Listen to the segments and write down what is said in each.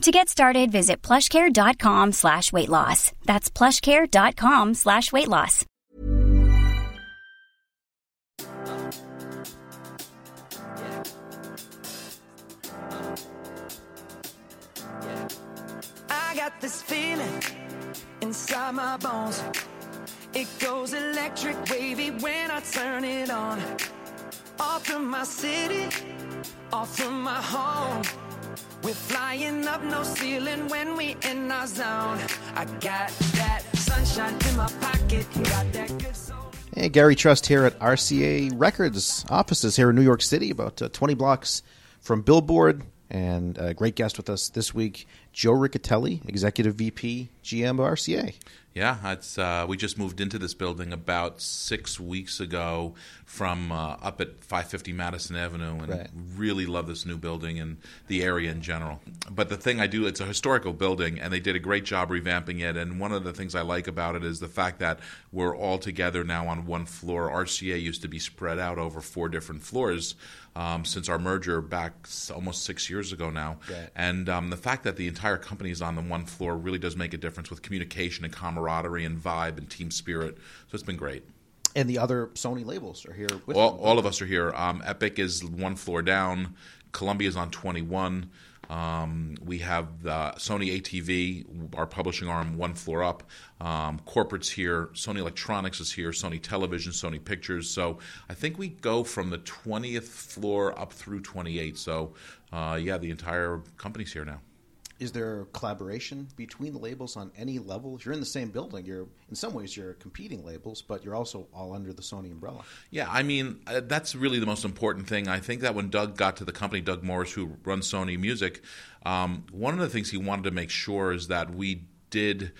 To get started, visit plushcare.com slash weight loss. That's plushcare.com slash weight loss. I got this feeling inside my bones. It goes electric wavy when I turn it on. Off from my city, off from my home. We're flying up no ceiling when we in our zone. I got that sunshine in my pocket, got that good soul. Hey, Gary Trust here at RCA Records offices here in New York City, about uh, 20 blocks from Billboard. And a great guest with us this week, Joe Riccitelli, Executive VP, GM of RCA. Yeah, it's uh, we just moved into this building about six weeks ago from uh, up at 550 Madison Avenue, and Right. really love this new building and the area in general. But the thing I do, it's a historical building, and they did a great job revamping it. And one of the things I like about it is the fact that we're all together now on one floor. RCA used to be spread out over four different floors. Um, since our merger back almost six years ago now, Right. and um, the fact that the entire company is on the one floor really does make a difference with communication and camaraderie and vibe and team spirit. So it's been great. And the other Sony labels are here with All, them. all of us are here. Um, Epic is one floor down. Columbia is on 21. Um, we have the Sony ATV, our publishing arm, one floor up. Um, corporate's here. Sony Electronics is here. Sony Television, Sony Pictures. So I think we go from the 20th floor up through 28. So uh, yeah, the entire company's here now. Is there collaboration between the labels on any level? If you're in the same building, you're in some ways you're competing labels, but you're also all under the Sony umbrella. Yeah, I mean, uh, that's really the most important thing. I think that when Doug got to the company, Doug Morris, who runs Sony Music, um, one of the things he wanted to make sure is that we did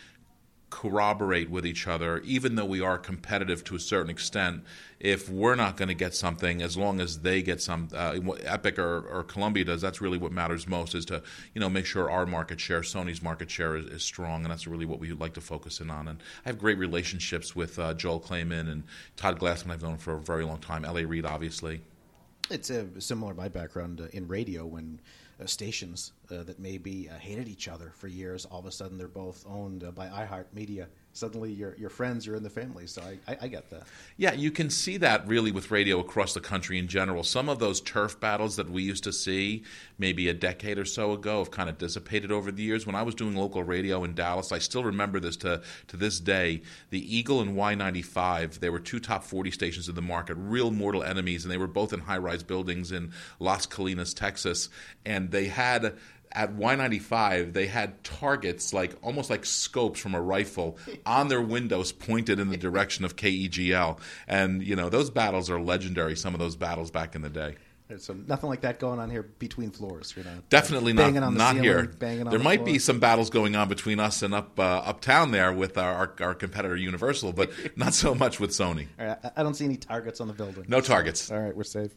corroborate with each other, even though we are competitive to a certain extent. If we're not going to get something, as long as they get some, uh, Epic or, or Columbia does, that's really what matters most. Is to you know make sure our market share, Sony's market share, is, is strong, and that's really what we would like to focus in on. And I have great relationships with uh, Joel Klaiman and Todd Glassman. I've known for a very long time. L.A. Reid, obviously. It's a, similar my background uh, in radio when stations uh, that maybe uh, hated each other for years, all of a sudden they're both owned uh, by iHeartMedia. Suddenly you're, you're friends, you're in the family. So I, I, I get that. Yeah, you can see that really with radio across the country in general. Some of those turf battles that we used to see maybe a decade or so ago have kind of dissipated over the years. When I was doing local radio in Dallas, I still remember this to, to this day. The Eagle and Y95, they were two top 40 stations in the market, real mortal enemies, and they were both in high rise buildings in Las Colinas, Texas. And they had at Y95, they had targets like almost like scopes from a rifle on their windows pointed in the direction of KEGL. And, you know, those battles are legendary, some of those battles back in the day. Some, nothing like that going on here between floors. you know. Definitely not, banging on the not ceiling, here. Banging on there the might floor. be some battles going on between us and up uh, uptown there with our, our, our competitor Universal, but not so much with Sony. All right, I- I don't see any targets on the building. No targets. All right, we're safe.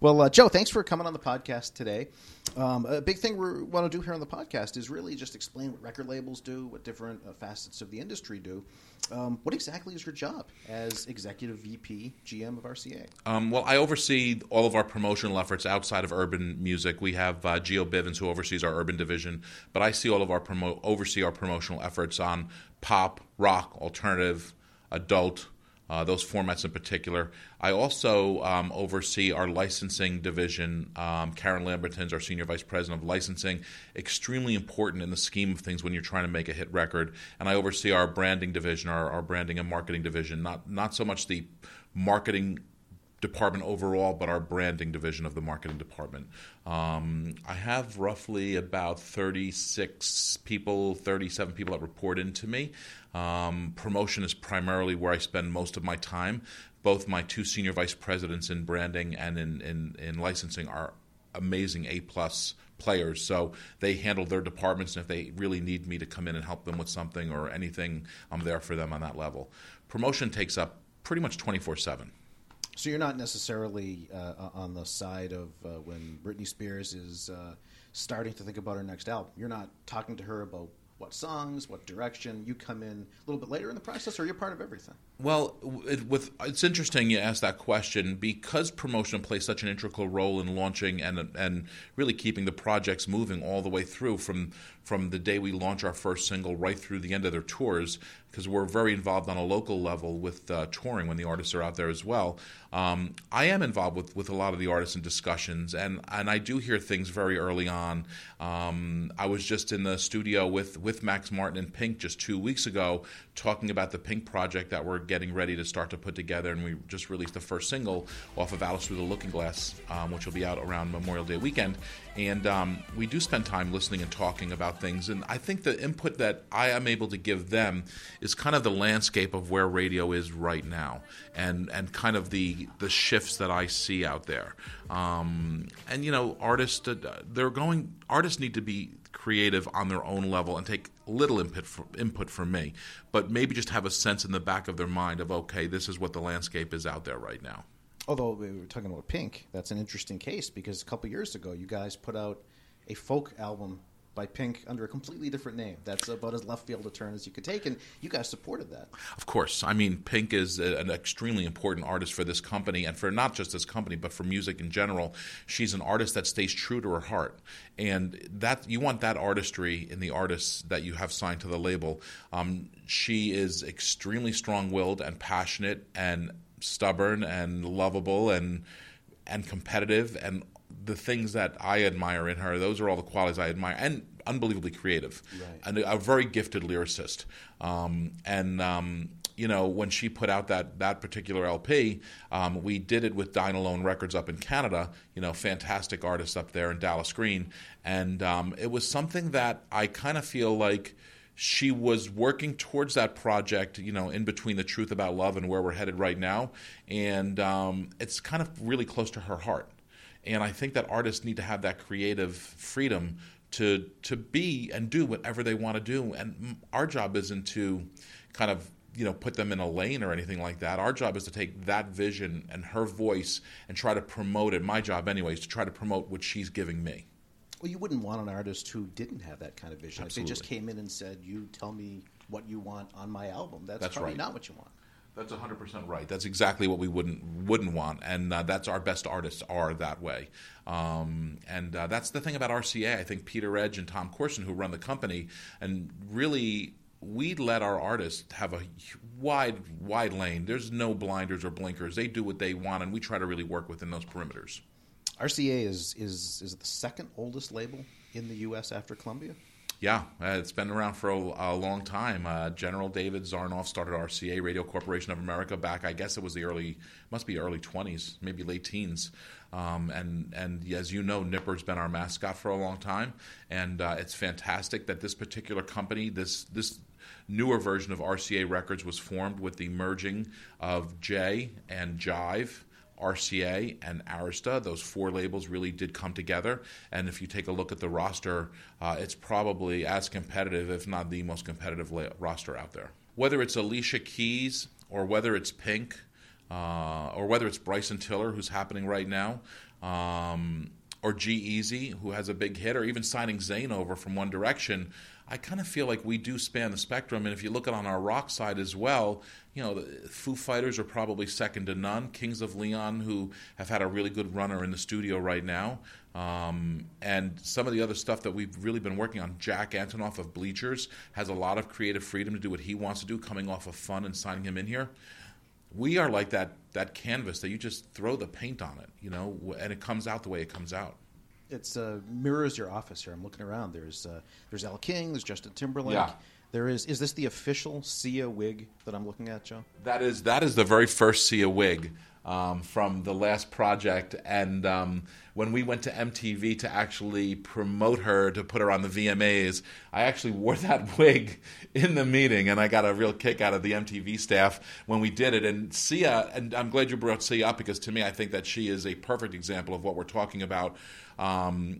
Well, uh, Joe, thanks for coming on the podcast today. Um, a big thing we want to do here on the podcast is really just explain what record labels do, what different uh, facets of the industry do. Um, what exactly is your job as executive VP, GM of RCA? Um, well, I oversee all of our promotional efforts outside of urban music. We have uh, Geo Bivens who oversees our urban division, but I see all of our promo- oversee our promotional efforts on pop, rock, alternative, adult, uh, those formats in particular. I also um, oversee our licensing division. Um, Karen Lamberton's our senior vice president of licensing, extremely important in the scheme of things when you're trying to make a hit record. And I oversee our branding division, our, our branding and marketing division. Not not so much the marketing department overall, but our branding division of the marketing department. Um, I have roughly about 36 people, 37 people that report into me. Um, promotion is primarily where I spend most of my time. Both my two senior vice presidents in branding and in, in, in licensing are amazing A plus players. So they handle their departments, and if they really need me to come in and help them with something or anything, I'm there for them on that level. Promotion takes up pretty much 24 7. So you're not necessarily uh, on the side of uh, when Britney Spears is uh, starting to think about her next album. You're not talking to her about what songs, what direction. You come in a little bit later in the process, or you're part of everything. Well, it, with it's interesting you ask that question because promotion plays such an integral role in launching and and really keeping the projects moving all the way through from from the day we launch our first single right through the end of their tours because we're very involved on a local level with uh, touring when the artists are out there as well. Um, I am involved with, with a lot of the artists in discussions, and, and I do hear things very early on. Um, I was just in the studio with, with Max Martin and Pink just two weeks ago talking about the Pink project that we're getting ready to start to put together, and we just released the first single off of Alice Through the Looking Glass, um, which will be out around Memorial Day weekend. And um, we do spend time listening and talking about things. And I think the input that I am able to give them is kind of the landscape of where radio is right now, and and kind of the the shifts that I see out there. Um, and you know, artists uh, they're going. Artists need to be creative on their own level and take little input from, input from me, but maybe just have a sense in the back of their mind of okay, this is what the landscape is out there right now. Although we were talking about Pink, that's an interesting case because a couple years ago, you guys put out a folk album by Pink under a completely different name. That's about as left field a turn as you could take, and you guys supported that. Of course. I mean, Pink is a, an extremely important artist for this company, and for not just this company, but for music in general. She's an artist that stays true to her heart, and that you want that artistry in the artists that you have signed to the label. Um, she is extremely strong-willed and passionate and stubborn and lovable and and competitive and the things that I admire in her, those are all the qualities I admire, and unbelievably creative, right. and a, a, very gifted lyricist. Um, and um, you know, when she put out that that particular LP, um, we did it with Dine Alone Records up in Canada. You know, fantastic artists up there in Dallas Green, and um, it was something that I kind of feel like she was working towards that project, you know, in between the truth about love and where we're headed right now, and um, it's kind of really close to her heart. And I think that artists need to have that creative freedom to to be and do whatever they want to do. And our job isn't to kind of you know put them in a lane or anything like that. Our job is to take that vision and her voice and try to promote it. My job, anyways, is to try to promote what she's giving me. Well, you wouldn't want an artist who didn't have that kind of vision. Absolutely. If they just came in and said, "You tell me what you want on my album," that's, that's probably right. not what you want. That's 100% right. That's exactly what we wouldn't wouldn't want, and uh, that's our best artists are that way. Um, and uh, that's the thing about RCA. I think Peter Edge and Tom Corson, who run the company, and really we let our artists have a wide wide lane. There's no blinders or blinkers. They do what they want, and we try to really work within those perimeters. RCA is is is the second oldest label in the U.S. after Columbia. Yeah, uh, it's been around for a, a long time. Uh, General David Sarnoff started RCA, Radio Corporation of America, back I guess it was the early, must be early twenties, maybe late teens. Um, and and as you know, Nipper's been our mascot for a long time, and uh, it's fantastic that this particular company, this this newer version of RCA Records, was formed with the merging of J and Jive RCA and Arista. Those four labels really did come together. And if you take a look at the roster, uh, it's probably as competitive, if not the most competitive la- roster out there. Whether it's Alicia Keys or whether it's Pink uh, or whether it's Bryson Tiller, who's happening right now. Um, or G-Eazy, who has a big hit, or even signing Zayn over from One Direction, I kind of feel like we do span the spectrum. And if you look at on our rock side as well, you know, the Foo Fighters are probably second to none. Kings of Leon, who have had a really good runner in the studio right now. Um, and some of the other stuff that we've really been working on. Jack Antonoff of Bleachers has a lot of creative freedom to do what he wants to do, coming off of fun and signing him in here. we are like that that canvas that you just throw the paint on it, you know, and it comes out the way it comes out. It's uh, mirrors your office here. I'm looking around. There's uh, there's Elle King. There's Justin Timberlake. Yeah. There is. Is this the official Sia wig that I'm looking at, Joe? That is that is the very first Sia wig um, from the last project, and um, when we went to MTV to actually promote her to put her on the VMAs, I actually wore that wig in the meeting, and I got a real kick out of the MTV staff when we did it. And Sia, and I'm glad you brought Sia up because to me, I think that she is a perfect example of what we're talking about. Um,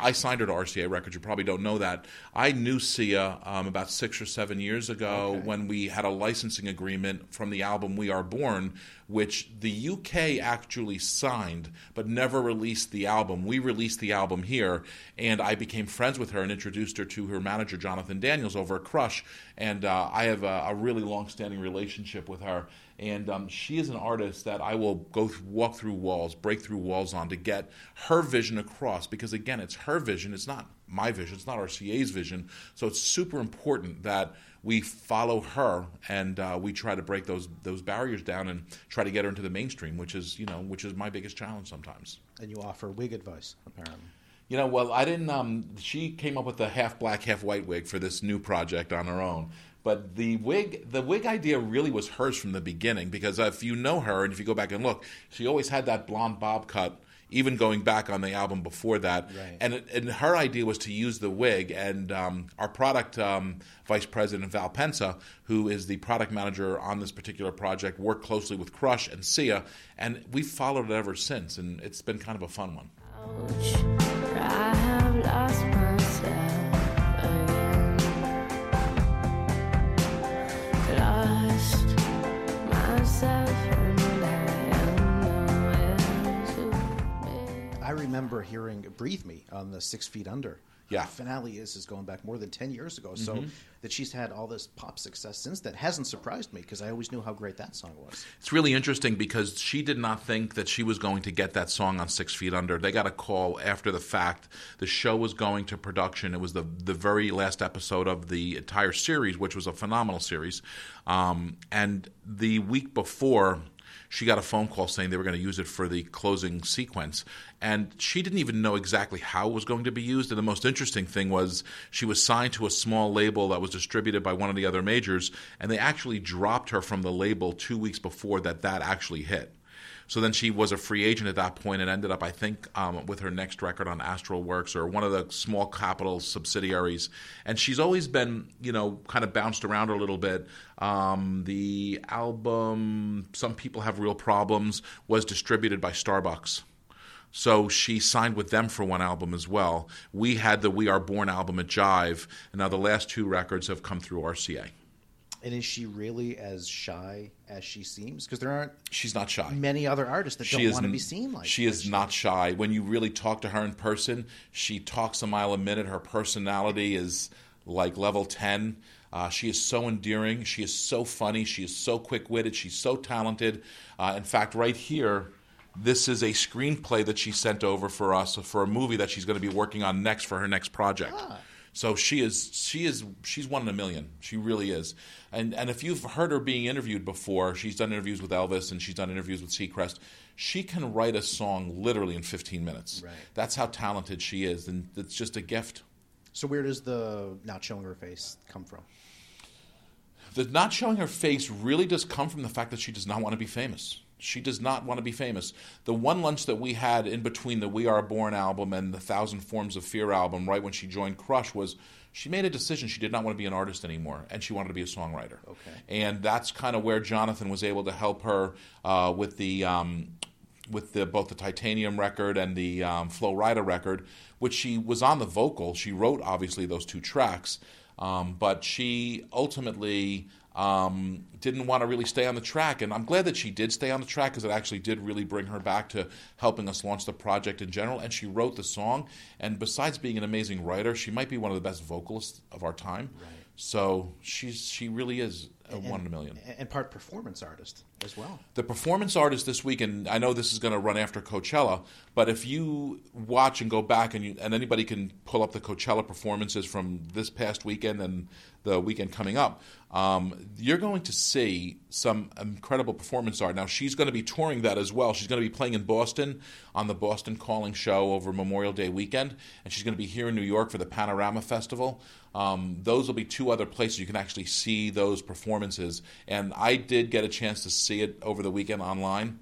I signed her to RCA Records. You probably don't know that. I knew Sia um, about six or seven years ago Okay. when we had a licensing agreement from the album We Are Born, which the UK actually signed but never released the album. We released the album here, and I became friends with her and introduced her to her manager, Jonathan Daniels, over at Crush. And uh, I have a, a really long standing relationship with her. And um, she is an artist that I will go th- walk through walls, break through walls on to get her vision across. Because again, it's her vision. It's not my vision. It's not RCA's vision. So it's super important that we follow her and uh, we try to break those those barriers down and try to get her into the mainstream, which is you know which is my biggest challenge sometimes. And you offer wig advice, apparently. You know, well, I didn't. Um, she came up with the half black, half white wig for this new project on her own. But the wig, the wig idea really was hers from the beginning because if you know her and if you go back and look, she always had that blonde bob cut. Even going back on the album before that, Right. and and her idea was to use the wig. And um, our product um, vice president Val Pensa, who is the product manager on this particular project, worked closely with Crush and Sia, and we've followed it ever since. And it's been kind of a fun one. Ouch, remember hearing "Breathe Me" on the Six Feet Under. Yeah. The finale is is going back more than ten years ago. So that she's had all this pop success since that hasn't surprised me because I always knew how great that song was. It's really interesting because she did not think that she was going to get that song on Six Feet Under. They got a call after the fact. The show was going to production. It was the the very last episode of the entire series, which was a phenomenal series. Um, and the week before, she got a phone call saying they were going to use it for the closing sequence. And she didn't even know exactly how it was going to be used. And the most interesting thing was she was signed to a small label that was distributed by one of the other majors, and they actually dropped her from the label two weeks before that that actually hit. So then she was a free agent at that point and ended up, I think, um, with her next record on Astralwerks or one of the small Capitol subsidiaries. And she's always been, you know, kind of bounced around a little bit. Um, the album, Some People Have Real Problems, was distributed by Starbucks. So she signed with them for one album as well. We had the We Are Born album at Jive, and now the last two records have come through RCA. And is she really as shy as she seems? Because there aren't She's not shy. many other artists that she don't want to be seen like she like is not shy. When you really talk to her in person she talks a mile a minute. Her personality is like level 10 uh, she is so endearing. She is so funny. She is so quick-witted. She's so talented. Uh, in fact right here this is a screenplay that she sent over for us for a movie that she's going to be working on next for her next project so she is she is she's one in a million. She really is. And and if you've heard her being interviewed before, she's done interviews with Elvis and she's done interviews with Seacrest. She can write a song literally in 15 minutes. Right. That's how talented she is, and it's just a gift. So where does the not showing her face come from? The not showing her face really does come from the fact that she does not want to be famous. She does not want to be famous. The one lunch that we had in between the We Are Born album and the Thousand Forms of Fear album, right when she joined Crush, was she made a decision she did not want to be an artist anymore, and she wanted to be a songwriter. Okay. And that's kind of where Jonathan was able to help her uh, with the. Um, with the, both the Titanium record and the um, Flo Rida record, which she was on the vocal. She wrote obviously those two tracks, um, but she ultimately um, didn't want to really stay on the track. And I'm glad that she did stay on the track because it actually did really bring her back to helping us launch the project in general. And she wrote the song. And besides being an amazing writer, she might be one of the best vocalists of our time. So she's she really is uh, one in a million. and part performance artist as well. the performance artist this week, and I know this is going to run after Coachella, but if you watch and go back, and you, and anybody can pull up the Coachella performances from this past weekend and the weekend coming up, um, you're going to see some incredible performance art. Now she's going to be touring that as well. She's going to be playing in Boston on the Boston Calling Show over Memorial Day weekend, and she's going to be here in New York for the Panorama Festival. Um, those will be two other places you can actually see those performances. And I did get a chance to see it over the weekend online.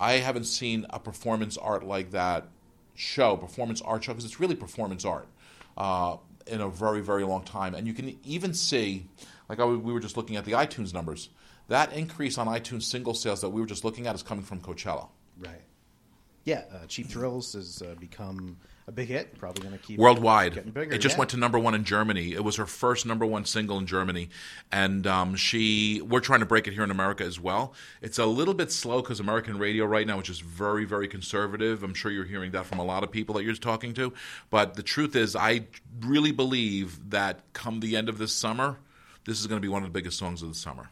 I haven't seen a performance art like that show, performance art show, because it's really performance art uh, in a very, very long time. And you can even see, like I, we were just looking at the iTunes numbers, that increase on iTunes single sales that we were just looking at is coming from Coachella. Right. Yeah, uh, Cheap Thrills has uh, become a big hit. Probably going to keep worldwide. Getting bigger. It just yeah. went to number one in Germany. It was her first number one single in Germany, and um, she. We're trying to break it here in America as well. It's a little bit slow because American radio right now is just very, very conservative. I'm sure you're hearing that from a lot of people that you're talking to. But the truth is, I really believe that come the end of this summer, this is going to be one of the biggest songs of the summer.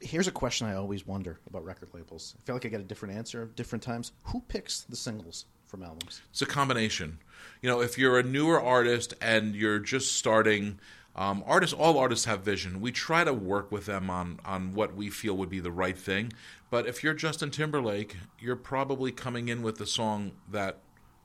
Here's a question I always wonder about record labels. I feel like I get a different answer different times. Who picks the singles from albums? It's a combination. You know, if you're a newer artist and you're just starting, um, artists, all artists have vision. We try to work with them on on what we feel would be the right thing. But if you're Justin Timberlake, you're probably coming in with the song that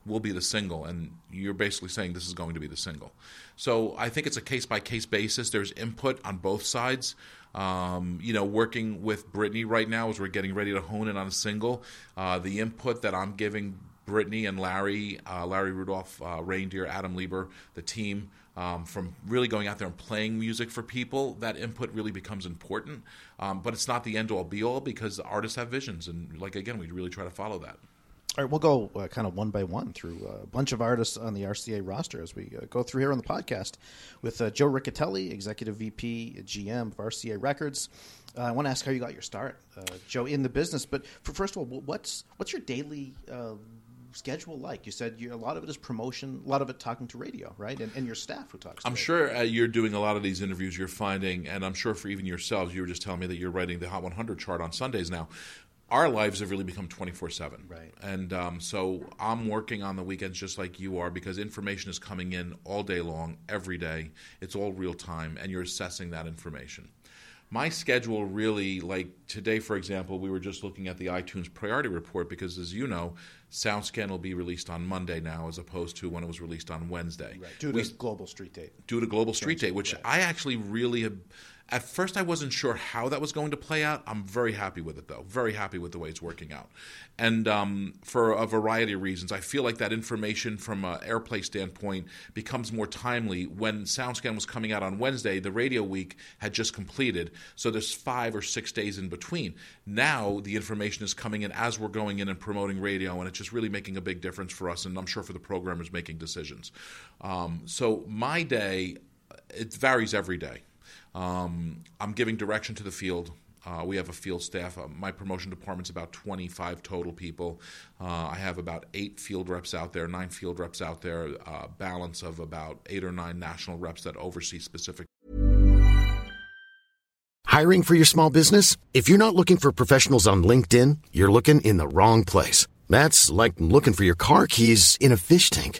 will be the single, and you're basically saying this is going to be the single. So I think it's a case by case basis. There's input on both sides. Um, you know, working with Britney right now as we're getting ready to hone in on a single. Uh, the input that I'm giving Britney and Larry, uh, Larry Rudolph, uh, Reindeer, Adam Leber, the team, um, from really going out there and playing music for people, that input really becomes important. Um, but it's not the end all be all because the artists have visions, and like again, we really try to follow that. All right, we'll go uh, kind of one by one through a bunch of artists on the RCA roster as we uh, go through here on the podcast with uh, Joe Riccitelli, Executive VP, GM of RCA Records. Uh, I want to ask how you got your start, uh, Joe, in the business. But for, first of all, what's what's your daily uh, schedule like? You said you, a lot of it is promotion, a lot of it talking to radio, right? And, and your staff who talks. I'm radio. sure uh, you're doing a lot of these interviews. You're finding, and I'm sure for even yourselves, you were just telling me that you're writing the Hot 100 chart on Sundays now. Our lives have really become 24 seven, Right. And um, so I'm working on the weekends just like you are because information is coming in all day long, every day. It's all real time, and you're assessing that information. My schedule really, like today, for example, we were just looking at the iTunes priority report because, as you know, SoundScan will be released on Monday now as opposed to when it was released on Wednesday. Right, due to We- Global Street Date. due to Global Street date which I actually really have. At first, I wasn't sure how that was going to play out. I'm very happy with it, though. Very happy with the way it's working out. And um, for a variety of reasons, I feel like that information from an airplay standpoint becomes more timely. When SoundScan was coming out on Wednesday, the radio week had just completed. So there's five or six days in between. Now the information is coming in as we're going in and promoting radio, and it's just really making a big difference for us. And I'm sure for the programmers making decisions. Um, so my day, it varies every day. Um, I'm giving direction to the field. Uh, we have a field staff. Uh, my promotion department's about 25 total people. Uh, I have about eight field reps out there, nine field reps out there, uh, balance of about eight or nine national reps that oversee specific Hiring for your small business? If you're not looking for professionals on LinkedIn, you're looking in the wrong place. That's like looking for your car keys in a fish tank.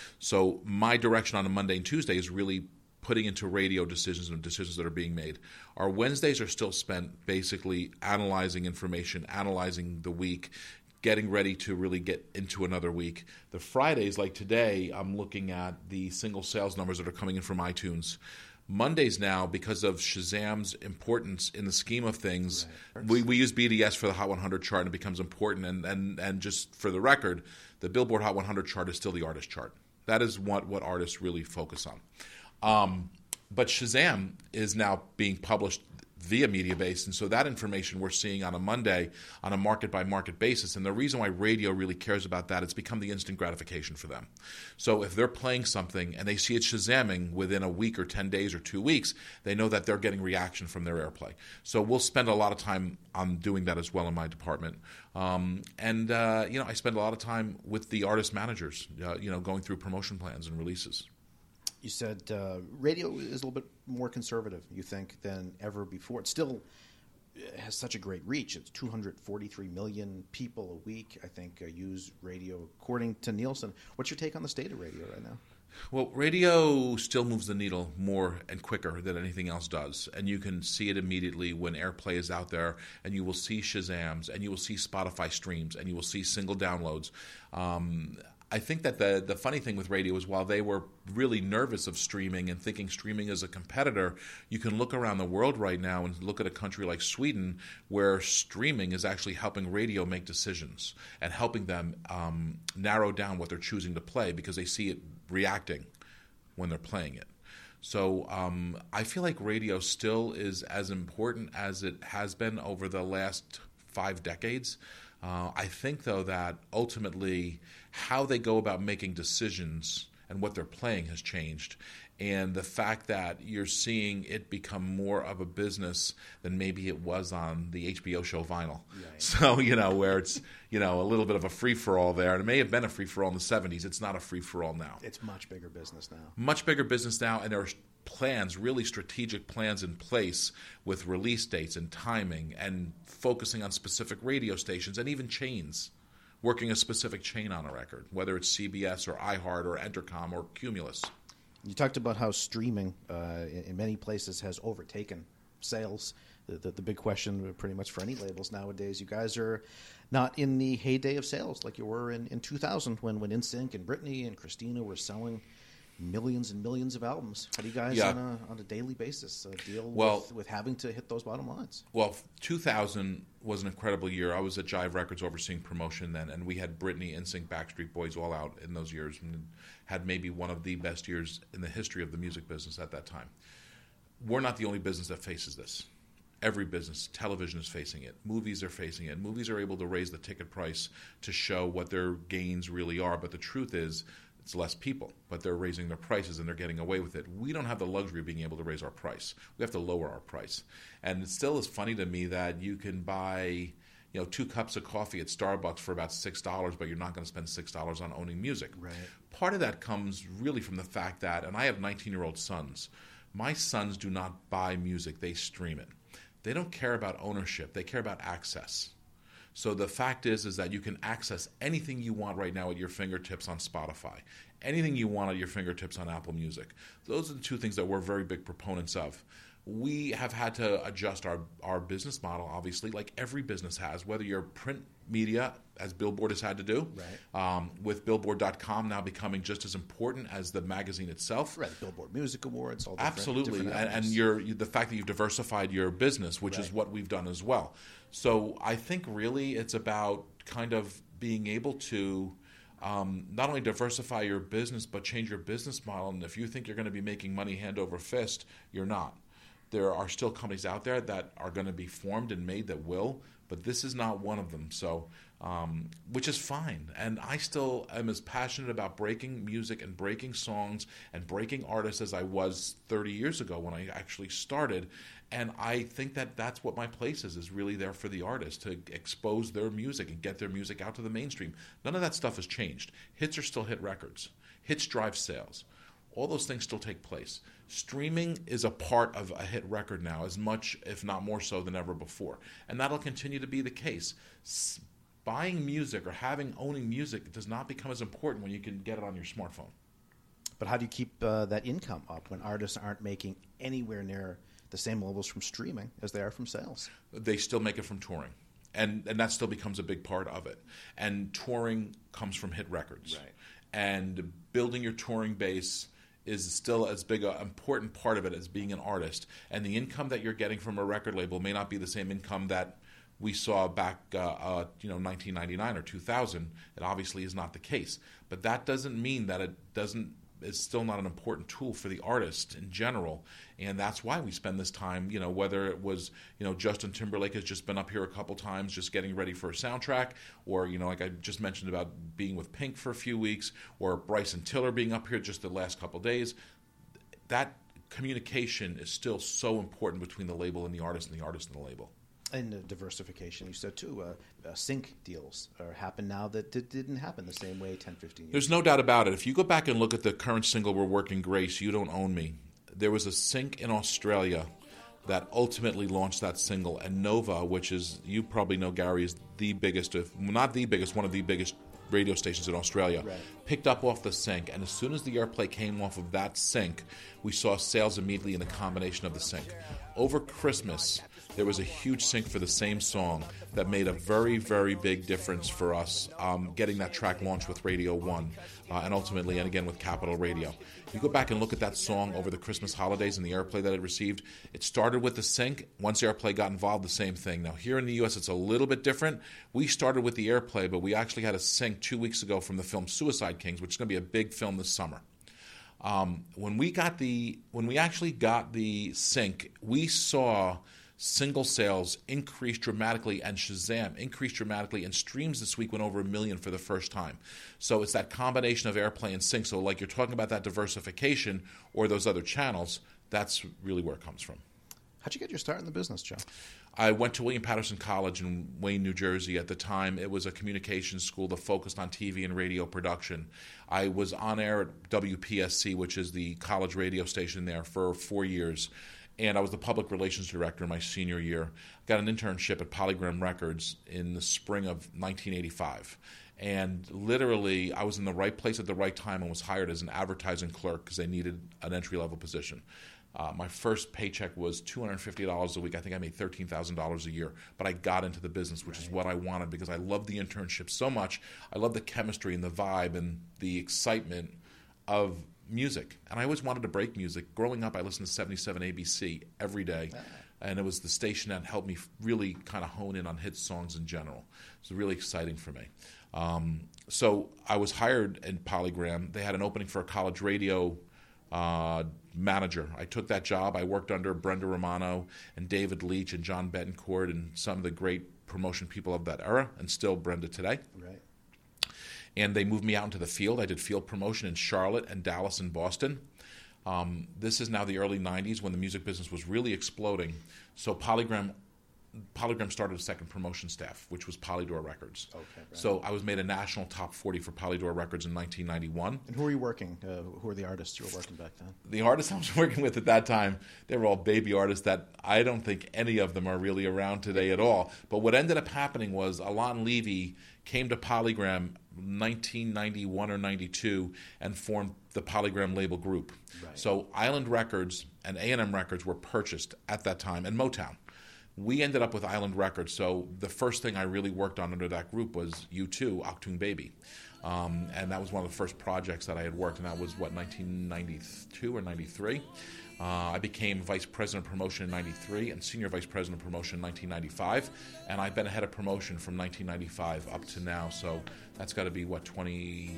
So my direction on a Monday and Tuesday is really putting into radio decisions and decisions that are being made. Our Wednesdays are still spent basically analyzing information, analyzing the week, getting ready to really get into another week. The Fridays, like today, I'm looking at the single sales numbers that are coming in from iTunes. Mondays now, because of Shazam's importance in the scheme of things, we, we use BDS for the Hot 100 chart and it becomes important. And, and, and just for the record, the Billboard Hot 100 chart is still the artist chart. That is what, what artists really focus on. Um, but Shazam is now being published via Mediabase, and so that information we're seeing on a Monday on a market by market basis. And the reason why radio really cares about that, it's become the instant gratification for them. So if they're playing something and they see it Shazamming within a week or 10 days or two weeks, they know that they're getting reaction from their airplay. So we'll spend a lot of time on doing that as well in my department. Um, and, uh, you know, I spend a lot of time with the artist managers, uh, you know, going through promotion plans and releases. You said uh, radio is a little bit more conservative, you think, than ever before. It still uh, has such a great reach. It's 243 million people a week, I think, uh, use radio, according to Nielsen. What's your take on the state of radio right now? Well, radio still moves the needle more and quicker than anything else does. And you can see it immediately when airplay is out there, and you will see Shazams, and you will see Spotify streams, and you will see single downloads. Um, I think that the the funny thing with radio is while they were really nervous of streaming and thinking streaming is a competitor, you can look around the world right now and look at a country like Sweden where streaming is actually helping radio make decisions and helping them um, narrow down what they're choosing to play because they see it reacting when they're playing it. So um, I feel like radio still is as important as it has been over the last five decades. Uh, I think, though, that ultimately how they go about making decisions and what they're playing has changed. And the fact that you're seeing it become more of a business than maybe it was on the HBO show Vinyl. So, you know, where it's, you know, a little bit of a free for all there. And it may have been a free for all in the 70s. It's not a free for all now. It's much bigger business now. Much bigger business now, and there are plans, really strategic plans in place with release dates and timing and focusing on specific radio stations and even chains, working a specific chain on a record, whether it's CBS or iHeart or Entercom or Cumulus. You talked about how streaming uh, in, many places has overtaken sales. The, the, the big question, pretty much for any labels nowadays, you guys are not in the heyday of sales like you were in, in 2000 when, when NSYNC and Britney and Christina were selling millions and millions of albums. How do you guys Yeah. on, a, on a daily basis uh, deal Well- with, with having to hit those bottom lines? Well, 2000 was an incredible year. I was at Jive Records overseeing promotion then, and we had Britney, NSYNC, Backstreet Boys all out in those years, and had maybe one of the best years in the history of the music business at that time. We're not the only business that faces this. Every business, television is facing it. Movies are facing it. Movies are able to raise the ticket price to show what their gains really are. But the truth is, it's less people, but they're raising their prices and they're getting away with it. We don't have the luxury of being able to raise our price. We have to lower our price. And it still is funny to me that you can buy, you know, two cups of coffee at Starbucks for about six dollars, but you're not going to spend six dollars on owning music. Right. Part of that comes really from the fact that, and I have 19 year old sons. My sons do not buy music; they stream it. They don't care about ownership; they care about access. So the fact is, is that you can access anything you want right now at your fingertips on Spotify, anything you want at your fingertips on Apple Music. Those are the two things that we're very big proponents of. We have had to adjust our, our business model, obviously, like every business has, whether you're print media, as Billboard has had to do, Right. um, with Billboard.com now becoming just as important as the magazine itself. Right, Billboard Music Awards, all different, Absolutely, different and, and avenues. your you- the fact that you've diversified your business, which is what we've done as well. So I think really it's about kind of being able to um, not only diversify your business but change your business model. And if you think you're going to be making money hand over fist, you're not. There are still companies out there that are going to be formed and made that will, but this is not one of them. So, um, which is fine. And I still am as passionate about breaking music and breaking songs and breaking artists as I was 30 years ago when I actually started. And I think that that's what my place is, is really there for the artist to expose their music and get their music out to the mainstream. None of that stuff has changed. Hits are still hit records. Hits drive sales all those things still take place. Streaming is a part of a hit record now, as much, if not more so, than ever before. And that'll continue to be the case. S- buying music or having owning music does not become as important when you can get it on your smartphone. But how do you keep uh, that income up when artists aren't making anywhere near the same levels from streaming as they are from sales? they still make it from touring. And, and that still becomes a big part of it. And touring comes from hit records. Right. And building your touring base is still as big an important part of it as being an artist. And the income that you're getting from a record label may not be the same income that we saw back, uh, uh, you know, 1999 or 2000. It obviously is not the case. But that doesn't mean that it doesn't is still not an important tool for the artist in general, and that's why we spend this time. You know, whether it was you know Justin Timberlake has just been up here a couple times, just getting ready for a soundtrack, or you know, like I just mentioned about being with Pink for a few weeks, or Bryson Tiller being up here just the last couple days. That communication is still so important between the label and the artist, and the artist and the label. And diversification, you said too. Uh, uh, sync deals are happen now that did, didn't happen the same way 10, 15 years There's no doubt about it. If you go back and look at the current single we're working, Grace, You Don't Own Me, there was a sync in Australia that ultimately launched that single. And Nova, which is, you probably know, Gary, is the biggest, if not the biggest, one of the biggest radio stations in Australia, Right. picked up off the sync. And as soon as the airplay came off of that sync, we saw sales immediately in the combination of the sync. Over Christmas, there was a huge sync for the same song that made a very, very big difference for us um, getting that track launched with Radio 1 uh, and ultimately, and again, with Capital Radio. You go back and look at that song over the Christmas holidays and the airplay that it received. It started with the sync. Once the airplay got involved, the same thing. Now, here in the U.S., it's a little bit different. We started with the airplay, but we actually had a sync two weeks ago from the film Suicide Kings, which is going to be a big film this summer. Um, when we got the when we actually got the sync, we saw single sales increased dramatically and Shazam increased dramatically and streams this week went over a million for the first time. So it's that combination of airplay and sync. So like you're talking about that diversification or those other channels, that's really where it comes from. How'd you get your start in the business, Joe? I went to William Paterson College in Wayne, New Jersey. At the time, it was a communications school that focused on TV and radio production. I was on air at WPSC, which is the college radio station there, for four years. And I was the public relations director my senior year. Got an internship at Polygram Records in the spring of 1985. And literally, I was in the right place at the right time and was hired as an advertising clerk because they needed an entry level position. Uh, my first paycheck was $250 a week. I think I made $13,000 a year. But I got into the business, which is what I wanted because I loved the internship so much. I love the chemistry and the vibe and the excitement of music. And I always wanted to break music. Growing up, I listened to 77 ABC every day. And it was the station that helped me really kind of hone in on hit songs in general. It was really exciting for me. Um, so I was hired in Polygram. They had an opening for a college radio uh, manager. I took that job. I worked under Brenda Romano and David Leach and John Betancourt and some of the great promotion people of that era, and still Brenda today. Right. And they moved me out into the field. I did field promotion in Charlotte and Dallas and Boston. Um, this is now the early 90s when the music business was really exploding. So Polygram Polygram started a second promotion staff, which was Polydor Records. Okay, right. So I was made a national top 40 for Polydor Records in 1991. And who were you working? Uh, who were the artists you were working back then? the artists I was working with at that time, they were all baby artists that I don't think any of them are really around today at all. But what ended up happening was Alain Levy came to Polygram 1991 or 92 and formed the Polygram label group. So Island Records and A&M Records were purchased at that time and Motown. We ended up with Island Records. So the first thing I really worked on under that group was U2, Achtung Baby. Um, and that was one of the first projects that I had worked, and that was what 1992 or 93. Uh, I became vice president of promotion in 93 and senior vice president of promotion in 1995, and I've been head of promotion from 1995 up to now. So that's got to be what 20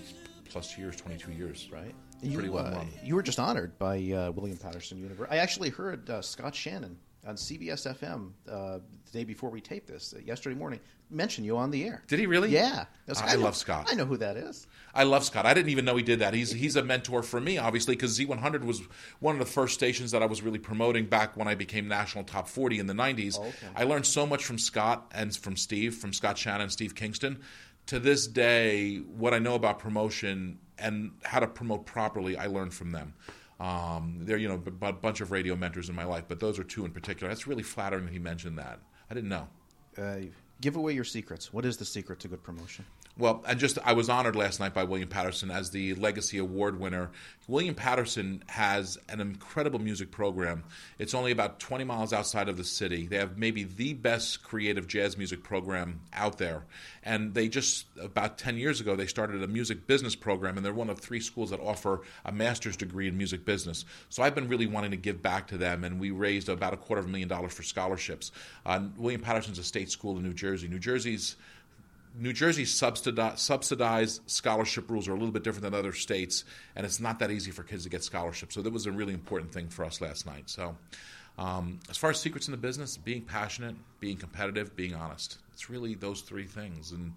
plus years, 22 years, Right. Pretty You, well uh, you were just honored by uh, William Paterson University. I actually heard uh, Scott Shannon on CBS FM uh, the day before we taped this, uh, yesterday morning, mention you on the air. Did he really? Yeah. I like, know- love Scott. I know who that is. I love Scott. I didn't even know he did that. He's he's a mentor for me, obviously, because Z100 was one of the first stations that I was really promoting back when I became national top 40 in the 90s. Okay. I learned so much from Scott and from Steve, from Scott Shannon and Steve Kingston. To this day, what I know about promotion and how to promote properly, I learned from them. Um, they're you know a bunch of radio mentors in my life, but those are two in particular. That's really flattering that he mentioned that. I didn't know. Uh, Give away your secrets. What is the secret to good promotion? Well, I just I was honored last night by William Paterson as the Legacy Award winner. William Paterson has an incredible music program. It's only about 20 miles outside of the city. They have maybe the best creative jazz music program out there. And they just about 10 years ago they started a music business program and they're one of three schools that offer a master's degree in music business. So I've been really wanting to give back to them and we raised about a quarter of a million dollars for scholarships. Uh, William Paterson's a state school in New Jersey. New Jersey's New Jersey's subsidized, subsidized scholarship rules are a little bit different than other states, and it's not that easy for kids to get scholarships. So that was a really important thing for us last night. So, um, as far as secrets in the business, being passionate, being competitive, being honest. It's really those three things, and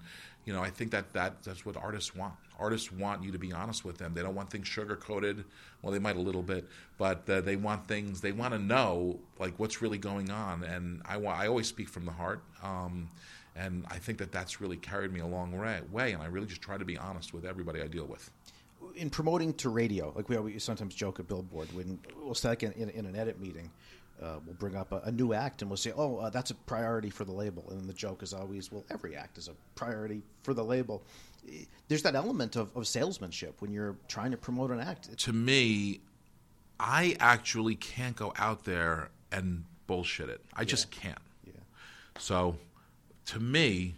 you know, I think that, that that's what artists want. Artists want you to be honest with them. They don't want things sugar coated. Well, they might a little bit, but uh, they want things. They want to know like what's really going on. And I, I always speak from the heart. Um, and I think that that's really carried me a long way. And I really just try to be honest with everybody I deal with. In promoting to radio, like we always sometimes joke at Billboard, when we'll say in, in, in an edit meeting, uh, we'll bring up a, a, new act and we'll say, "Oh, uh, that's a priority for the label." And the joke is always, "Well, every act is a priority for the label." There's that element of, of salesmanship when you're trying to promote an act. To me, I actually can't go out there and bullshit it. I yeah. just can't. Yeah. So to me,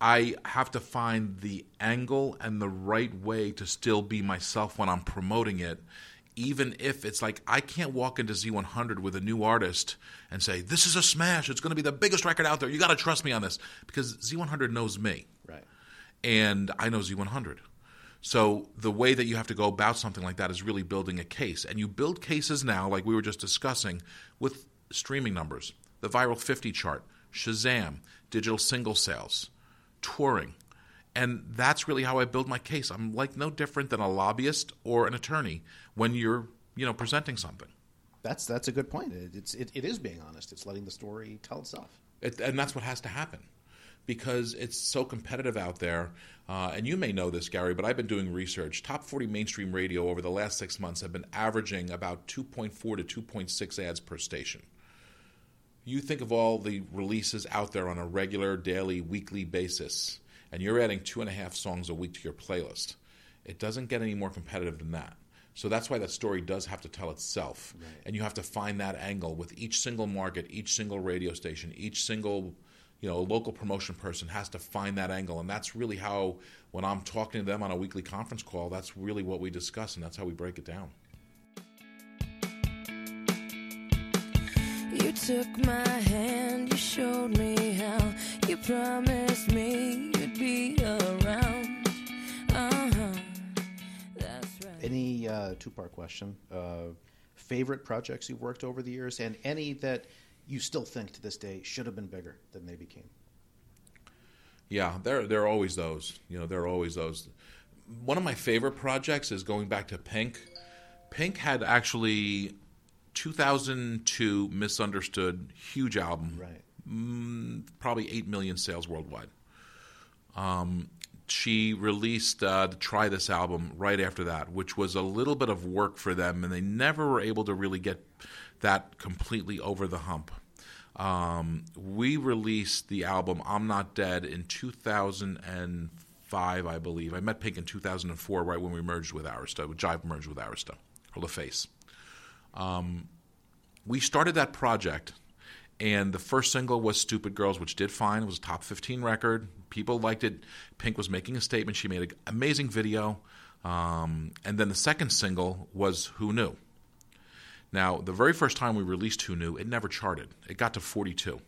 I have to find the angle and the right way to still be myself when I'm promoting it. Even if it's like I can't walk into Z100 with a new artist and say, This is a smash. It's going to be the biggest record out there. You got to trust me on this. Because Z100 knows me. Right. And I know Z100. So the way that you have to go about something like that is really building a case. And you build cases now, like we were just discussing, with streaming numbers, the viral 50 chart Shazam, digital single sales, touring. And that's really how I build my case. I'm like no different than a lobbyist or an attorney when you're, you know, presenting something. That's that's a good point. It's it, it is being honest. It's letting the story tell itself. It, and that's what has to happen because it's so competitive out there. Uh, and you may know this, Gary, but I've been doing research. Top 40 mainstream radio over the last six months have been averaging about 2.4 to 2.6 ads per station you think of all the releases out there on a regular, daily, weekly basis, and you're adding two and a half songs a week to your playlist. It doesn't get any more competitive than that. So that's why that story does have to tell itself. Right. And you have to find that angle with each single market, each single radio station, each single you know, local promotion person has to find that angle. And that's really how, when I'm talking to them on a weekly conference call, that's really what we discuss and that's how we break it down. Took my hand, you showed me how. You promised me you'd be around. Uh-huh. That's right. Any uh, two part question? Uh, favorite projects you've worked over the years, and any that you still think to this day should have been bigger than they became? Yeah, there there are always those. You know, there are always those. One of my favorite projects is going back to Pink. Pink had actually 2002 Misunderstood, huge album. Right. Mm, probably 8 million sales worldwide. Um, she released uh, the Try This album right after that, which was a little bit of work for them, and they never were able to really get that completely over the hump. Um, we released the album I'm Not Dead in 2005, I believe. I met Pink in 2004, right when we merged with Arista, Jive merged with Arista, or LaFace. Um, we started that project, and the first single was Stupid Girls, which did fine. It was a top 15 record. People liked it. Pink was making a statement. She made an amazing video. Um, and then the second single was Who Knew. Now, the very first time we released Who Knew, it never charted. It got to 42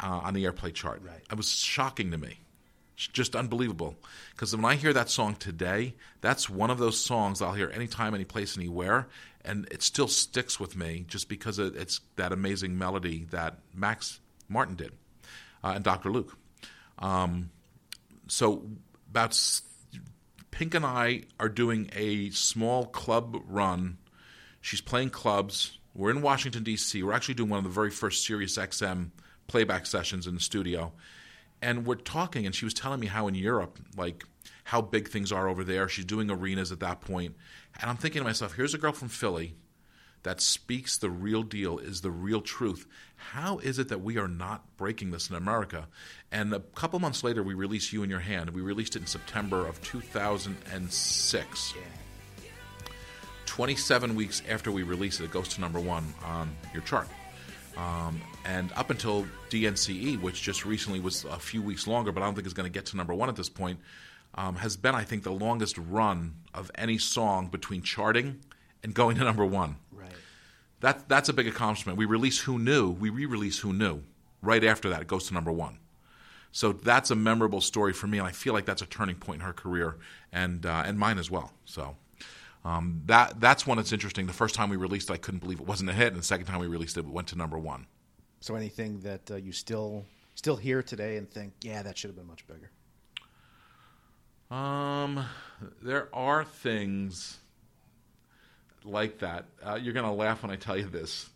uh, on the airplay chart. Right. It was shocking to me. Just unbelievable. Because when I hear that song today, that's one of those songs I'll hear anytime, any place, anywhere, and it still sticks with me just because it's that amazing melody that Max Martin did uh, and Dr. Luke. Um, so about Pink and I are doing a small club run. She's playing clubs. We're in Washington D.C. We're actually doing one of the very first Sirius XM playback sessions in the studio, and we're talking. And she was telling me how in Europe, like how big things are over there. She's doing arenas at that point, and I'm thinking to myself, here's a girl from Philly that speaks the real deal, is the real truth. How is it that we are not breaking this in America? And a couple months later, we released You in Your Hand. We released it in September of 2006. 27 weeks after we release it, it goes to number one on your chart. Um, and up until DNCE, which just recently was a few weeks longer, but I don't think is going to get to number one at this point, um, has been, I think, the longest run of any song between charting and going to number one. Right. That that's a big accomplishment. We release Who Knew, we re-release Who Knew. Right after that, it goes to number one. So that's a memorable story for me, and I feel like that's a turning point in her career and uh, and mine as well. So. Um, that that's one that's interesting. The first time we released it, I couldn't believe it wasn't a hit, and the second time we released it, it went to number one. So anything that uh, you still still hear today and think, yeah, that should have been much bigger. Um, there are things like that. Uh, you're gonna laugh when I tell you this.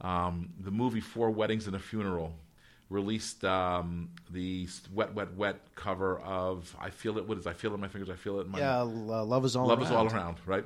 Um, the movie Four Weddings and a Funeral released um, the wet, wet, wet cover of "I Feel It." What is? I feel it in my fingers. I feel it in my. Yeah, uh, love is all love around. is all around, right?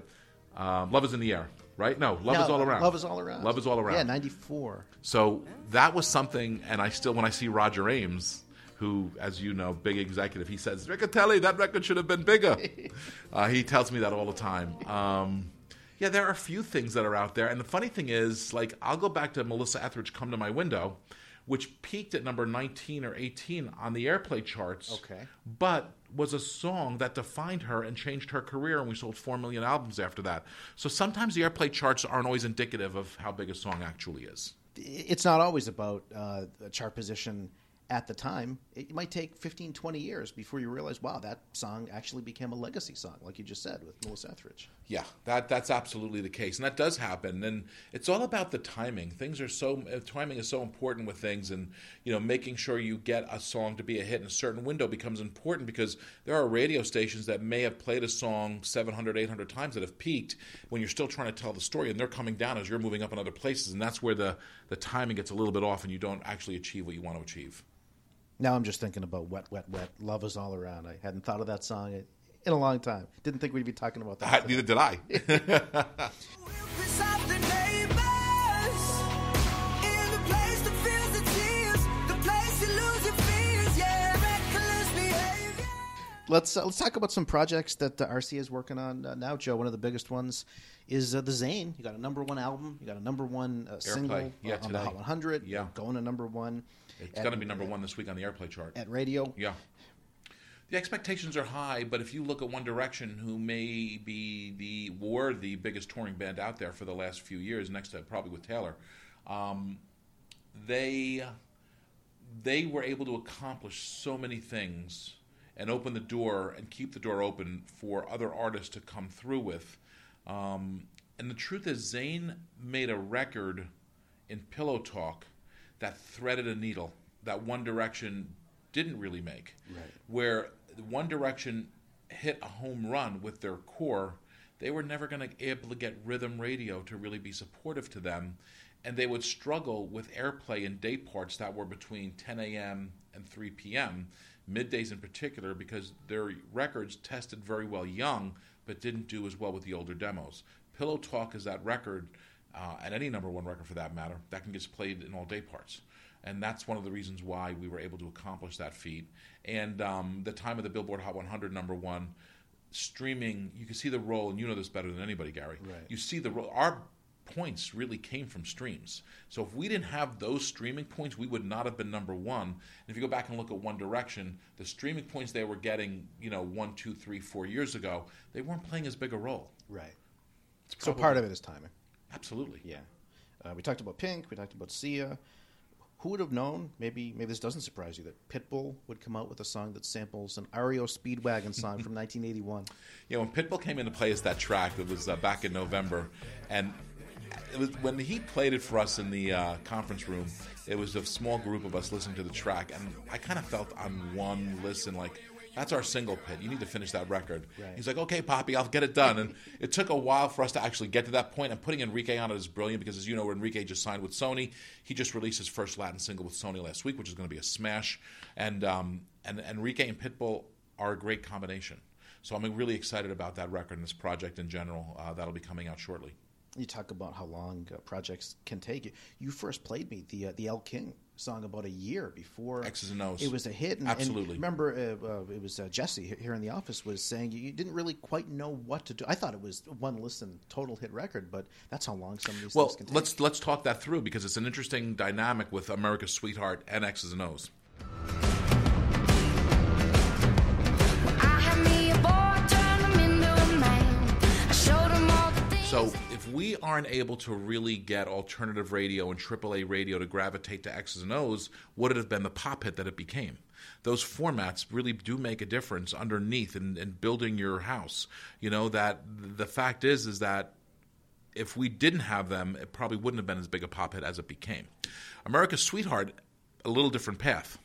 Um, love is in the air, right? No, love No, is all around. Love is all around. Love is all around. Yeah, ninety four. So that was something, and I still, when I see Roger Ames, who, as you know, big executive, he says, Riccitelli, that record should have been bigger. uh, he tells me that all the time. Um, yeah, there are a few things that are out there, and the funny thing is, like, I'll go back to Melissa Etheridge, "Come to My Window," which peaked at number 19 or 18 on the airplay charts. Okay. But was a song that defined her and changed her career, and we sold 4 million albums after that. So sometimes the airplay charts aren't always indicative of how big a song actually is. It's not always about uh, a chart position at the time. It might take 15, 20 years before you realize, wow, that song actually became a legacy song, like you just said with Melissa Etheridge. Yeah, that that's absolutely the case, and that does happen. And it's all about the timing. Things are so uh, timing is so important with things, and you know, making sure you get a song to be a hit in a certain window becomes important because there are radio stations that may have played a song 700, 800 times that have peaked when you're still trying to tell the story, and they're coming down as you're moving up in other places, and that's where the the timing gets a little bit off, and you don't actually achieve what you want to achieve. Now I'm just thinking about Wet, Wet, Wet. Love is all around. I hadn't thought of that song in a long time. Didn't think we'd be talking about that. I, neither did I. Piss off the neighbors in the place that feels the tears, the place you lose your fears, yeah, reckless behavior. Let's uh, let's talk about some projects that uh, RCA is working on uh, now, Joe. One of the biggest ones is uh, the Zayn. You got a number one album. You got a number one uh, single yeah, on the. Hot 100. Yeah. Going to number one. It's going to be number one this week on the airplay chart. at radio. Yeah. The expectations are high, but if you look at One Direction, who may be the were the biggest touring band out there for the last few years, next to probably with Taylor, um, they they were able to accomplish so many things and open the door and keep the door open for other artists to come through with. Um, and the truth is, Zayn made a record in Pillow Talk that threaded a needle that One Direction didn't really make. Right. Where One Direction hit a home run with their core, they were never going to be able to get rhythm radio to really be supportive to them. And they would struggle with airplay in day parts that were between 10 a.m. and 3 p.m., middays in particular, because their records tested very well young, but didn't do as well with the older demos. Pillow Talk is that record, uh, and any number one record for that matter, that can get played in all day parts. And that's one of the reasons why we were able to accomplish that feat. And um, the time of the Billboard Hot 100 number one, streaming, you can see the role, and you know this better than anybody, Gary. Right. You see the role. Our points really came from streams. So if we didn't have those streaming points, we would not have been number one. And if you go back and look at One Direction, the streaming points they were getting, you know, one, two, three, four years ago, they weren't playing as big a role. Right. So part of it is timing. Absolutely. Yeah. Uh, we talked about Pink. We talked about Sia. Who would have known? Maybe maybe this doesn't surprise you that Pitbull would come out with a song that samples an REO Speedwagon song from 1981. Yeah, when Pitbull came into play as that track, it was uh, back in November, and it was when he played it for us in the uh, conference room. It was a small group of us listening to the track, and I kind of felt on one listen like. That's our single pit. You need to finish that record. Right. He's like, okay, Poppy, I'll get it done. And it took a while for us to actually get to that point. And putting Enrique on it is brilliant because, as you know, Enrique just signed with Sony. He just released his first Latin single with Sony last week, which is going to be a smash. And um, and Enrique and Pitbull are a great combination. So I'm really excited about that record and this project in general. Uh, that'll be coming out shortly. you talk about how long uh, projects can take. You, you first played me the uh, the Elle King song about a year before X's and O's. It was a hit. And, Absolutely. And remember, uh, uh, it was uh, Jesse here in the office was saying you, didn't really quite know what to do. I thought it was one listen total hit record, but that's how long some of these Well, things can take. Well, let's let's talk that through because it's an interesting dynamic with America's Sweetheart and X's and O's. So if we aren't able to really get alternative radio and AAA radio to gravitate to X's and O's, would it have been the pop hit that it became? Those formats really do make a difference underneath in, in building your house. You know that the fact is is that if we didn't have them, it probably wouldn't have been as big a pop hit as it became. America's Sweetheart, a little different path.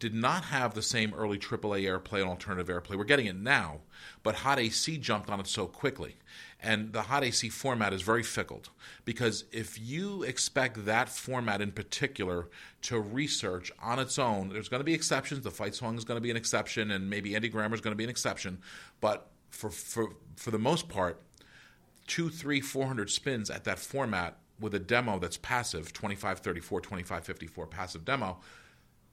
Did not have the same early AAA airplay and alternative airplay. We're getting it now, but Hot AC jumped on it so quickly. And the Hot AC format is very fickle because if you expect that format in particular to research on its own, there's going to be exceptions. The fight song is going to be an exception, and maybe Andy Grammer is going to be an exception. But for, for, for the most part, two, three, four hundred spins at that format with a demo that's passive 25, 34, 25, 54 passive demo,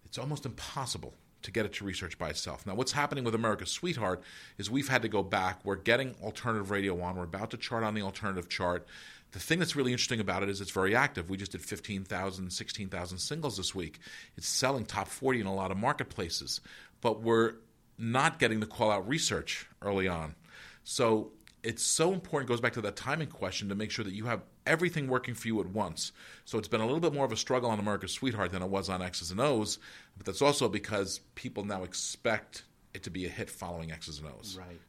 it's almost impossible to get it to research by itself. Now, what's happening with America's Sweetheart is we've had to go back. We're getting alternative radio on. We're about to chart on the alternative chart. The thing that's really interesting about it is it's very active. We just did 15,000, 16,000 singles this week. It's selling top 40 in a lot of marketplaces, but we're not getting the call out research early on. So it's so important, goes back to that timing question, to make sure that you have everything working for you at once. So it's been a little bit more of a struggle on America's Sweetheart than it was on X's and O's, but that's also because people now expect it to be a hit following X's and O's. right.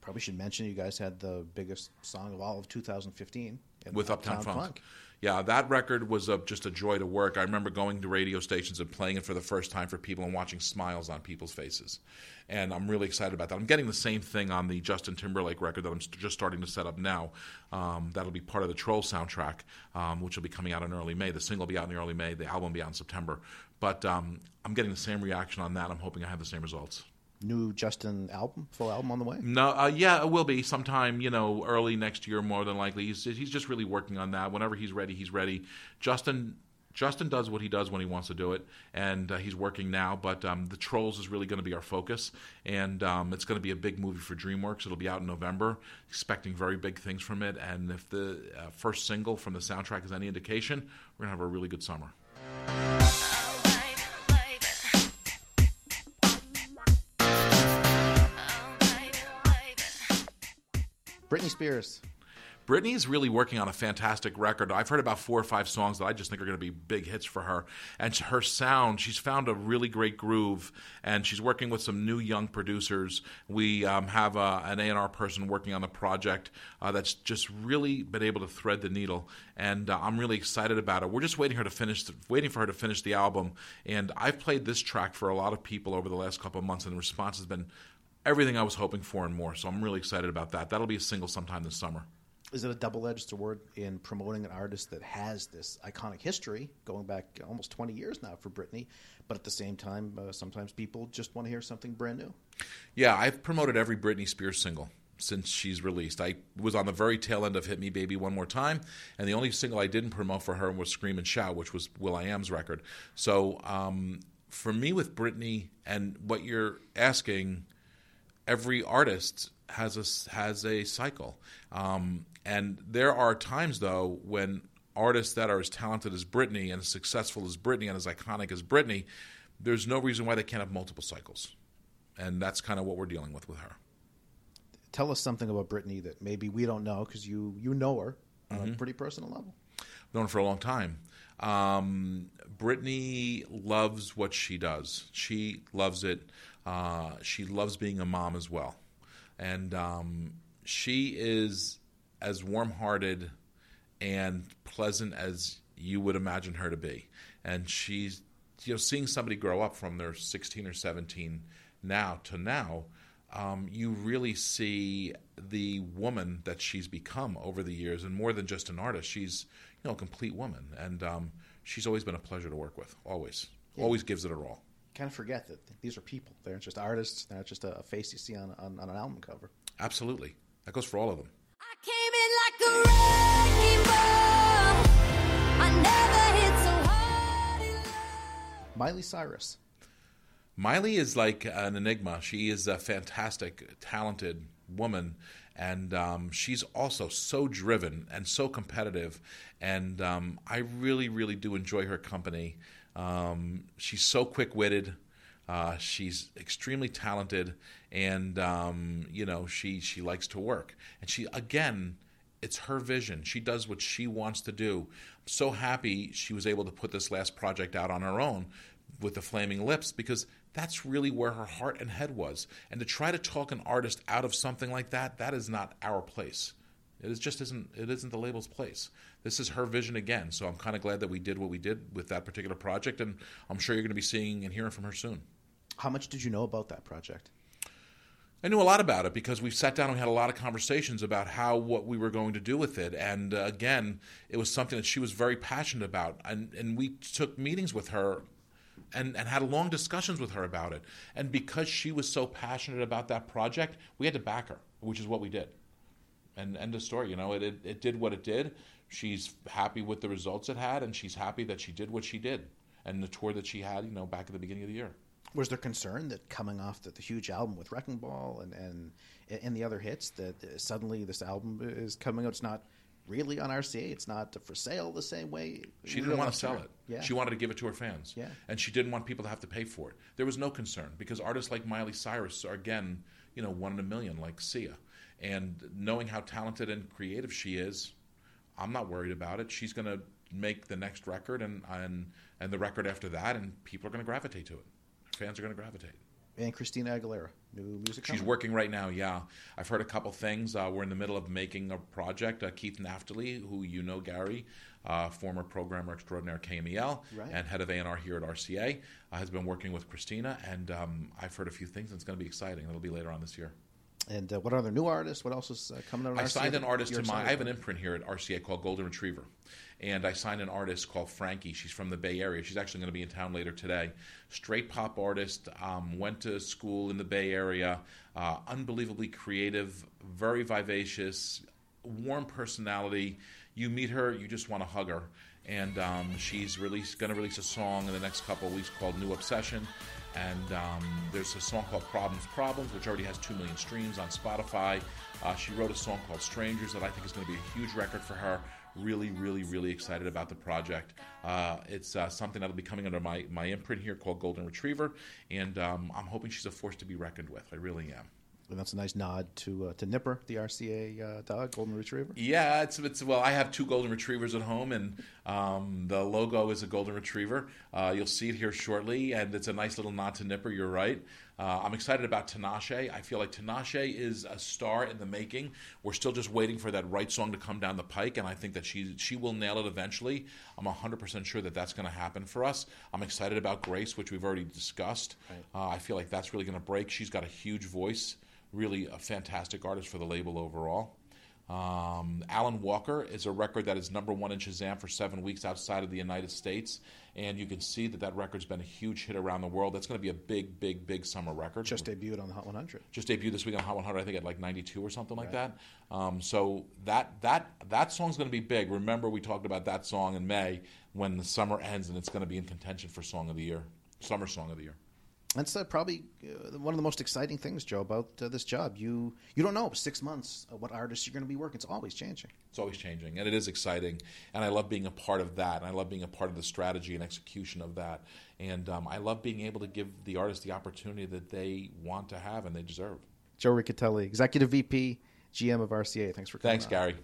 Probably should mention you guys had the biggest song of all of 2015 with Uptown, Funk. Yeah, that record was a, just a joy to work. I remember going to radio stations and playing it for the first time for people and watching smiles on people's faces. And I'm really excited about that. I'm getting the same thing on the Justin Timberlake record that I'm st- just starting to set up now. Um, that'll be part of the Troll soundtrack, um, which will be coming out in early May. The single will be out in early May. The album will be out in September. But um, I'm getting the same reaction on that. I'm hoping I have the same results. New Justin album, full album on the way. No, uh, yeah, it will be sometime, you know, early next year, more than likely. He's he's just really working on that. Whenever he's ready, he's ready. Justin Justin does what he does when he wants to do it, and uh, he's working now. But um, the Trolls is really going to be our focus, and um, it's going to be a big movie for DreamWorks. It'll be out in November. Expecting very big things from it, and if the uh, first single from the soundtrack is any indication, we're going to have a really good summer. Britney Spears. Britney is really working on a fantastic record. I've heard about four or five songs that I just think are going to be big hits for her. And her sound, she's found a really great groove, and she's working with some new young producers. We um, have a, an A&R person working on the project uh, that's just really been able to thread the needle, and uh, I'm really excited about it. We're just waiting her to finish, waiting for her to finish the album. And I've played this track for a lot of people over the last couple of months, and the response has been everything I was hoping for and more. So I'm really excited about that. That'll be a single sometime this summer. Is it a double-edged sword in promoting an artist that has this iconic history going back almost 20 years now for Britney, but at the same time, uh, sometimes people just want to hear something brand new? Yeah, I've promoted every Britney Spears single since she's released. I was on the very tail end of Hit Me Baby One More Time, and the only single I didn't promote for her was Scream and Shout, which was will.i.am's record. So um, for me with Britney and what you're asking, every artist has a has a cycle, um, and there are times though when artists that are as talented as Britney and as successful as Britney and as iconic as Britney, there's no reason why they can't have multiple cycles, and that's kind of what we're dealing with with her. Tell us something about Britney that maybe we don't know because you you know her on a pretty personal level. known her for a long time. Um, Britney loves what she does. She loves it. Uh, she loves being a mom as well, and um, she is as warm-hearted and pleasant as you would imagine her to be. And she's, you know, seeing somebody grow up from their 16 or 17 now to now, um, you really see the woman that she's become over the years, and more than just an artist, she's you know a complete woman, and um, she's always been a pleasure to work with. Always, always gives it her all. Kind of forget that these are people. They're not just artists. They're not just a, a face you see on, on, on an album cover. Absolutely, that goes for all of them. I came in like a wrecking I never hit so hard in love. Miley Cyrus. Miley is like an enigma. She is a fantastic, talented woman, and um, she's also so driven and so competitive. And um, I really, really do enjoy her company. Um, she's so quick witted. Uh, she's extremely talented, and um, you know she she likes to work. And she again, it's her vision. She does what she wants to do. I'm so happy she was able to put this last project out on her own with the Flaming Lips because that's really where her heart and head was. And to try to talk an artist out of something like that, that is not our place. It is just isn't it isn't the label's place. This is her vision again. So I'm kind of glad that we did what we did with that particular project, and I'm sure you're going to be seeing and hearing from her soon. How much did you know about that project? I knew a lot about it because we sat down and we had a lot of conversations about how what we were going to do with it. And uh, again, it was something that she was very passionate about, and and we took meetings with her. And, and had long discussions with her about it. And because she was so passionate about that project, we had to back her, which is what we did. And end of story. You know, it, it, it did what it did. She's happy with the results it had, and she's happy that she did what she did. And the tour that she had, you know, back at the beginning of the year. Was there concern that coming off the, the huge album with Wrecking Ball and, and and the other hits that uh, suddenly this album is coming out? It's not really on RCA. It's not for sale the same way. She didn't want to sell Tour. it. Yeah. She wanted to give it to her fans. Yeah. And she didn't want people to have to pay for it. There was no concern because artists like Miley Cyrus are again, you know, one in a million, like Sia. And knowing how talented and creative she is, I'm not worried about it. She's going to make the next record and and and the record after that, and people are going to gravitate to it. Fans are going to gravitate. and Christina Aguilera, new music. She's coming. working right now. Yeah, I've heard a couple things. Uh, we're in the middle of making a project. Uh, Keith Naftaly, who you know, Gary, uh, former programmer extraordinaire KMEL Right. and head of A&R here at RCA, uh, has been working with Christina, and um, I've heard a few things. and It's going to be exciting. It'll be later on this year. And uh, what other new artists? What else is uh, coming out? I RCA signed an artist to my. I have an imprint here at RCA called Golden Retriever, and I signed an artist called Frankie. She's from the Bay Area. She's actually going to be in town later today. Straight pop artist. Um, went to school in the Bay Area. Uh, unbelievably creative. Very vivacious. Warm personality. You meet her, you just want to hug her. And um, she's released, going to release a song in the next couple of weeks called New Obsession. And um, there's a song called Problems Problems, which already has 2 million streams on Spotify. Uh, she wrote a song called Strangers that I think is going to be a huge record for her. Really, really, really excited about the project. Uh, it's uh, something that'll be coming under my, my imprint here called Golden Retriever. And um, I'm hoping she's a force to be reckoned with. I really am. And that's a nice nod to uh, to Nipper, the RCA uh, dog, Golden Retriever. Yeah, it's it's well. I have two golden retrievers at home, and um, the logo is a golden retriever. Uh, you'll see it here shortly, and it's a nice little nod to Nipper. You're right. Uh, I'm excited about Tinashe. I feel like Tinashe is a star in the making. We're still just waiting for that right song to come down the pike, and I think that she she will nail it eventually. I'm 100% sure that that's going to happen for us. I'm excited about Grace, which we've already discussed. Uh, I feel like that's really going to break. She's got a huge voice. Really a fantastic artist for the label overall. Um, Alan Walker is a record that is number one in Shazam for seven weeks outside of the United States, and you can see that that record's been a huge hit around the world. That's going to be a big, big, big summer record. Just debuted on the Hot 100. just debuted this week on Hot 100. I think at like 92 or something like that. Um, so that that that song's going to be big. Remember, we talked about that song in May when the summer ends, and it's going to be in contention for Song of the Year, Summer Song of the Year. That's uh, probably uh, one of the most exciting things, Joe, about uh, this job. You you don't know six months uh, what artists you're going to be working. It's always changing. It's always changing, and it is exciting. And I love being a part of that. And I love being a part of the strategy and execution of that. And um, I love being able to give the artists the opportunity that they want to have and they deserve. Joe Riccitelli, Executive VP, GM of RCA. Thanks for coming. Thanks, on. Gary.